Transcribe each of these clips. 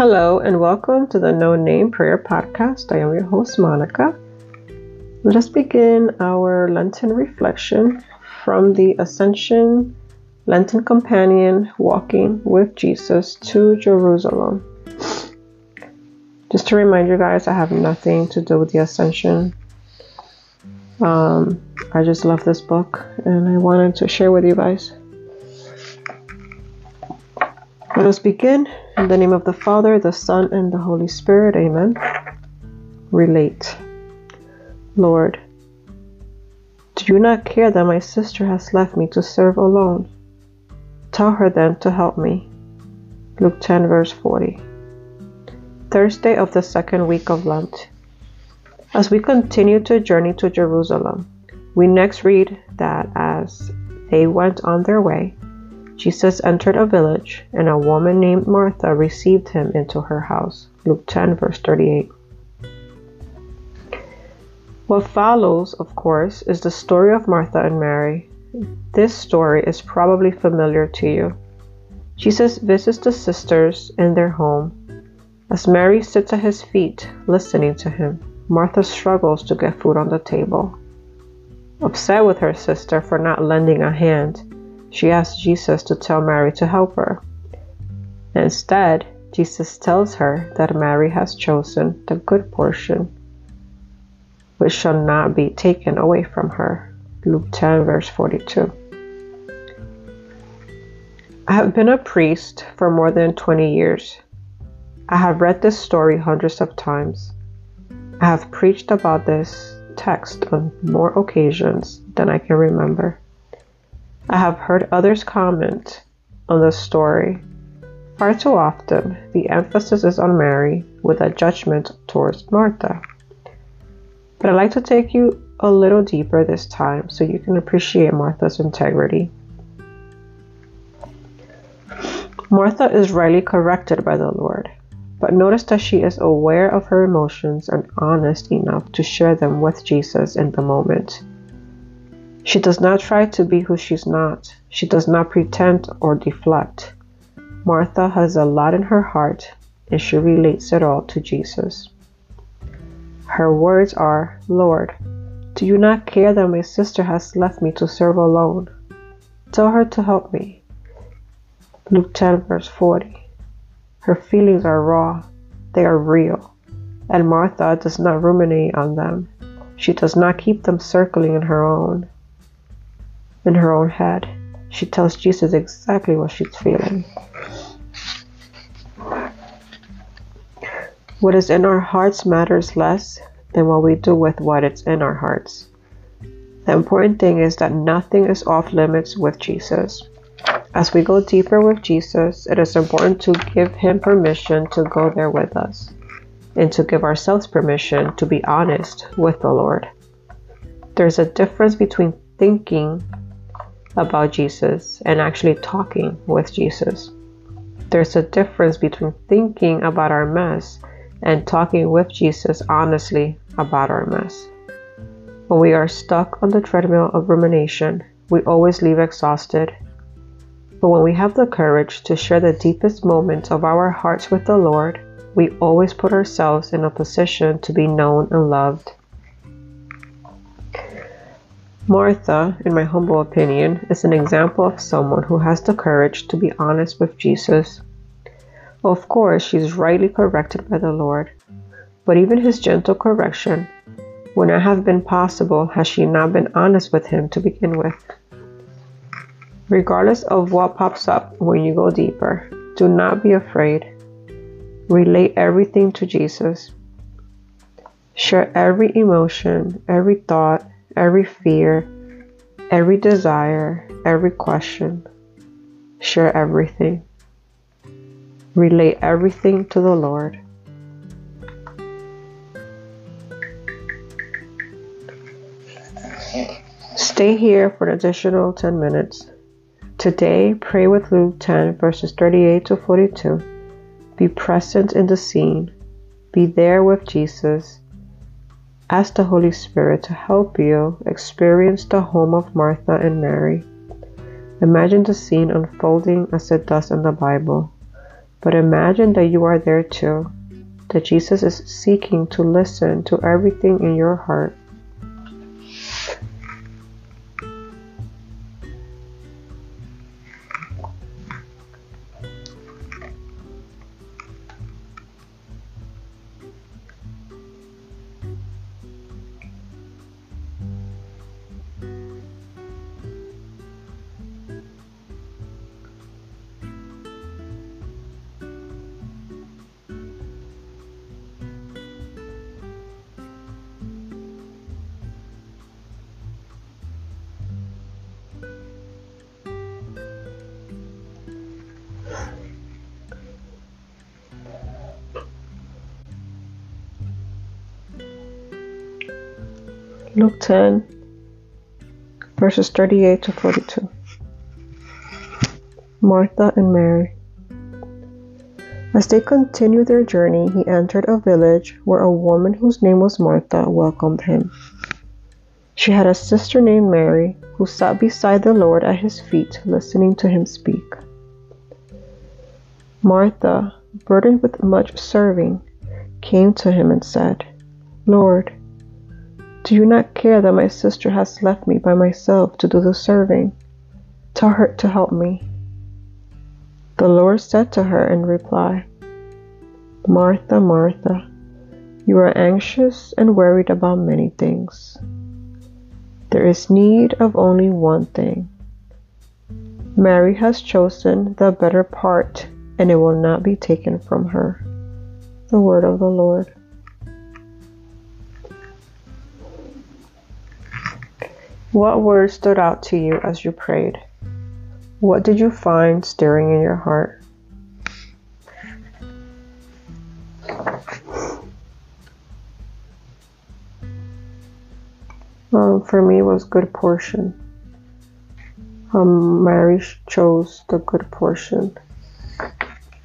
Hello, and welcome to the No Name Prayer Podcast. I am your host, Monica. Let us begin our Lenten reflection from the Ascension Lenten Companion Walking with Jesus to Jerusalem. Just to remind you guys, I have nothing to do with the Ascension. Um, I just love this book and I wanted to share with you guys. Let us begin in the name of the Father, the Son, and the Holy Spirit. Amen. Relate. Lord, do you not care that my sister has left me to serve alone? Tell her then to help me. Luke 10, verse 40. Thursday of the second week of Lent. As we continue to journey to Jerusalem, we next read that as they went on their way, Jesus entered a village, and a woman named Martha received him into her house. Luke 10, verse 38. What follows, of course, is the story of Martha and Mary. This story is probably familiar to you. Jesus visits the sisters in their home. As Mary sits at his feet, listening to him, Martha struggles to get food on the table. Upset with her sister for not lending a hand, she asks Jesus to tell Mary to help her. Instead, Jesus tells her that Mary has chosen the good portion, which shall not be taken away from her. Luke 10, verse 42. I have been a priest for more than 20 years. I have read this story hundreds of times. I have preached about this text on more occasions than I can remember. I have heard others comment on this story. Far too often, the emphasis is on Mary with a judgment towards Martha. But I'd like to take you a little deeper this time so you can appreciate Martha's integrity. Martha is rightly corrected by the Lord, but notice that she is aware of her emotions and honest enough to share them with Jesus in the moment. She does not try to be who she's not. She does not pretend or deflect. Martha has a lot in her heart and she relates it all to Jesus. Her words are, Lord, do you not care that my sister has left me to serve alone? Tell her to help me. Luke 10, verse 40. Her feelings are raw, they are real, and Martha does not ruminate on them. She does not keep them circling in her own in her own head. She tells Jesus exactly what she's feeling. What is in our hearts matters less than what we do with what is in our hearts. The important thing is that nothing is off limits with Jesus. As we go deeper with Jesus, it is important to give Him permission to go there with us and to give ourselves permission to be honest with the Lord. There's a difference between thinking about Jesus and actually talking with Jesus. There's a difference between thinking about our mess and talking with Jesus honestly about our mess. When we are stuck on the treadmill of rumination, we always leave exhausted. But when we have the courage to share the deepest moments of our hearts with the Lord, we always put ourselves in a position to be known and loved Martha, in my humble opinion, is an example of someone who has the courage to be honest with Jesus. Of course, she is rightly corrected by the Lord, but even his gentle correction would not have been possible had she not been honest with him to begin with. Regardless of what pops up when you go deeper, do not be afraid. Relate everything to Jesus. Share every emotion, every thought, every fear, every desire, every question. Share everything. Relate everything to the Lord. Stay here for an additional 10 minutes. Today, pray with Luke 10, verses 38 to 42. Be present in the scene. Be there with Jesus Ask the Holy Spirit to help you experience the home of Martha and Mary. Imagine the scene unfolding as it does in the Bible. But imagine that you are there too, that Jesus is seeking to listen to everything in your heart Luke 10, verses 38 to 42. Martha and Mary. As they continued their journey, he entered a village where a woman whose name was Martha welcomed him. She had a sister named Mary who sat beside the Lord at his feet, listening to him speak. Martha, burdened with much serving, came to him and said, Lord, do you not care that my sister has left me by myself to do the serving? Tell her to help me. The Lord said to her in reply, Martha, Martha, you are anxious and worried about many things. There is need of only one thing. Mary has chosen the better part, and it will not be taken from her. The word of the Lord. What words stood out to you as you prayed? What did you find stirring in your heart? Um, for me, was good portion. Um, Mary chose the good portion,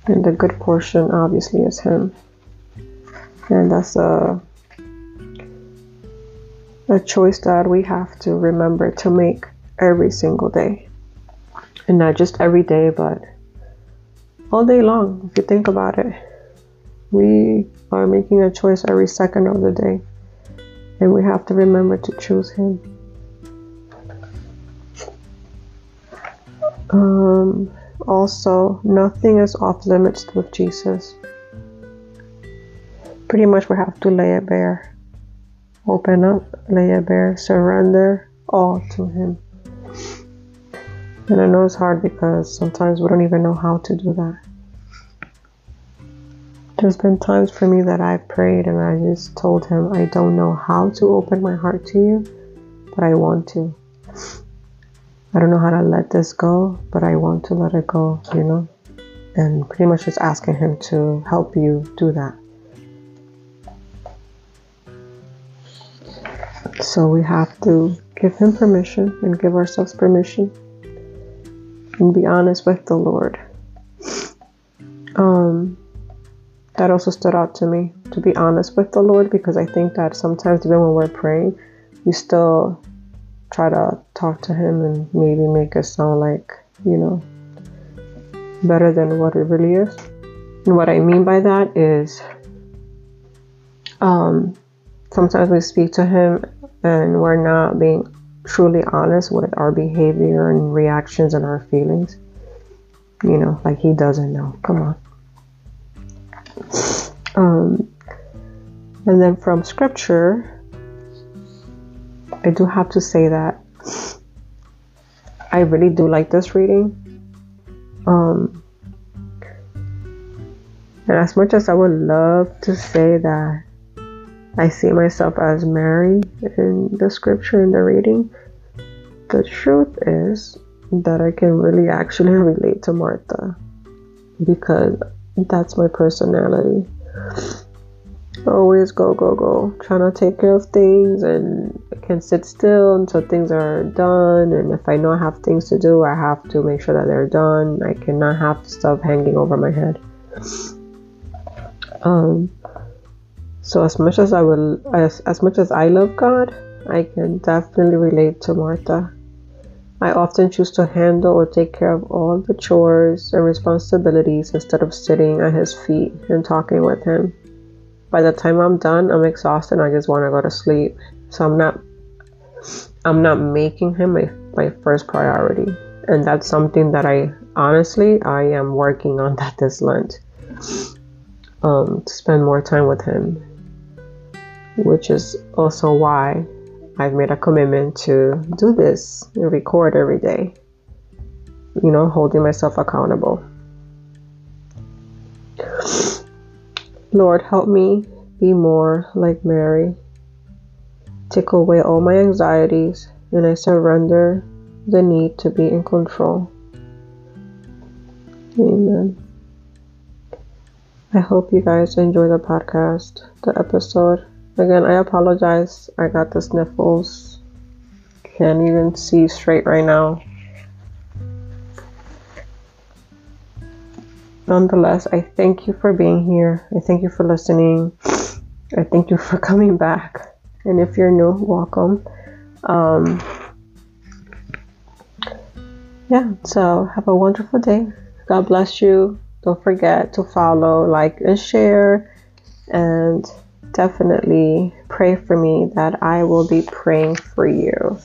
and the good portion obviously is him, and that's a a choice that we have to remember to make every single day. And not just every day, but all day long, if you think about it. We are making a choice every second of the day. And we have to remember to choose Him. Um, also, nothing is off limits with Jesus. Pretty much we have to lay it bare Open up, lay it bare, surrender all to Him. And I know it's hard because sometimes we don't even know how to do that. There's been times for me that I prayed and I just told Him, I don't know how to open my heart to you, but I want to. I don't know how to let this go, but I want to let it go, you know? And pretty much just asking Him to help you do that. So we have to give Him permission and give ourselves permission and be honest with the Lord. Um, that also stood out to me to be honest with the Lord because I think that sometimes even when we're praying, we still try to talk to Him and maybe make it sound like, you know, better than what it really is. And what I mean by that is um, sometimes we speak to Him and we're not being truly honest with our behavior and reactions and our feelings, you know, like he doesn't know. Come on. Um, and then from scripture, I do have to say that I really do like this reading. Um, and as much as I would love to say that I see myself as Mary in the scripture in the reading. The truth is that I can really actually relate to Martha because that's my personality. Always go, go, go. Trying to take care of things and I can sit still until things are done. And if I I have things to do, I have to make sure that they're done. I cannot have stuff hanging over my head. Um, so as much as I will, as, as much as I love God, I can definitely relate to Martha. I often choose to handle or take care of all the chores and responsibilities instead of sitting at his feet and talking with him. By the time I'm done, I'm exhausted and I just want to go to sleep. So I'm not I'm not making him my, my first priority. And that's something that I honestly I am working on that this Lent. Um, to spend more time with him. Which is also why I've made a commitment to do this and record every day. You know, holding myself accountable. Lord, help me be more like Mary. Take away all my anxieties, and I surrender the need to be in control. Amen. I hope you guys enjoy the podcast, the episode. Again, I apologize. I got the sniffles. Can't even see straight right now. Nonetheless, I thank you for being here. I thank you for listening. I thank you for coming back. And if you're new, welcome. Um, yeah, so have a wonderful day. God bless you. Don't forget to follow, like, and share. And definitely pray for me that I will be praying for you.